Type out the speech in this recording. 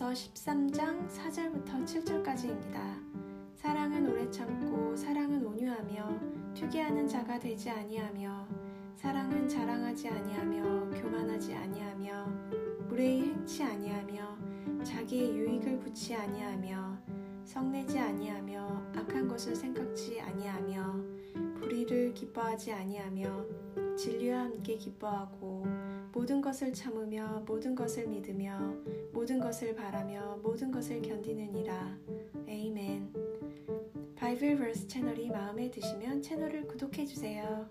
야고보서 13장 4절부터 7절까지입니다. 사랑은 오래 참고 사랑은 온유하며 투기하는 자가 되지 아니하며 사랑은 자랑하지 아니하며 교만하지 아니하며 무례히 행치 아니하며 자기의 유익을 붙이 아니하며 성내지 아니하며 악한 것을 생각지 아니하며 불의를 기뻐하지 아니하며 함께 기뻐하고 모든 것을 참으며 모든 것을 믿으며 모든 것을 바라며 모든 것을 견디느니라. 에이멘. 바이블 버스 채널이 마음에 드시면 채널을 구독해 주세요.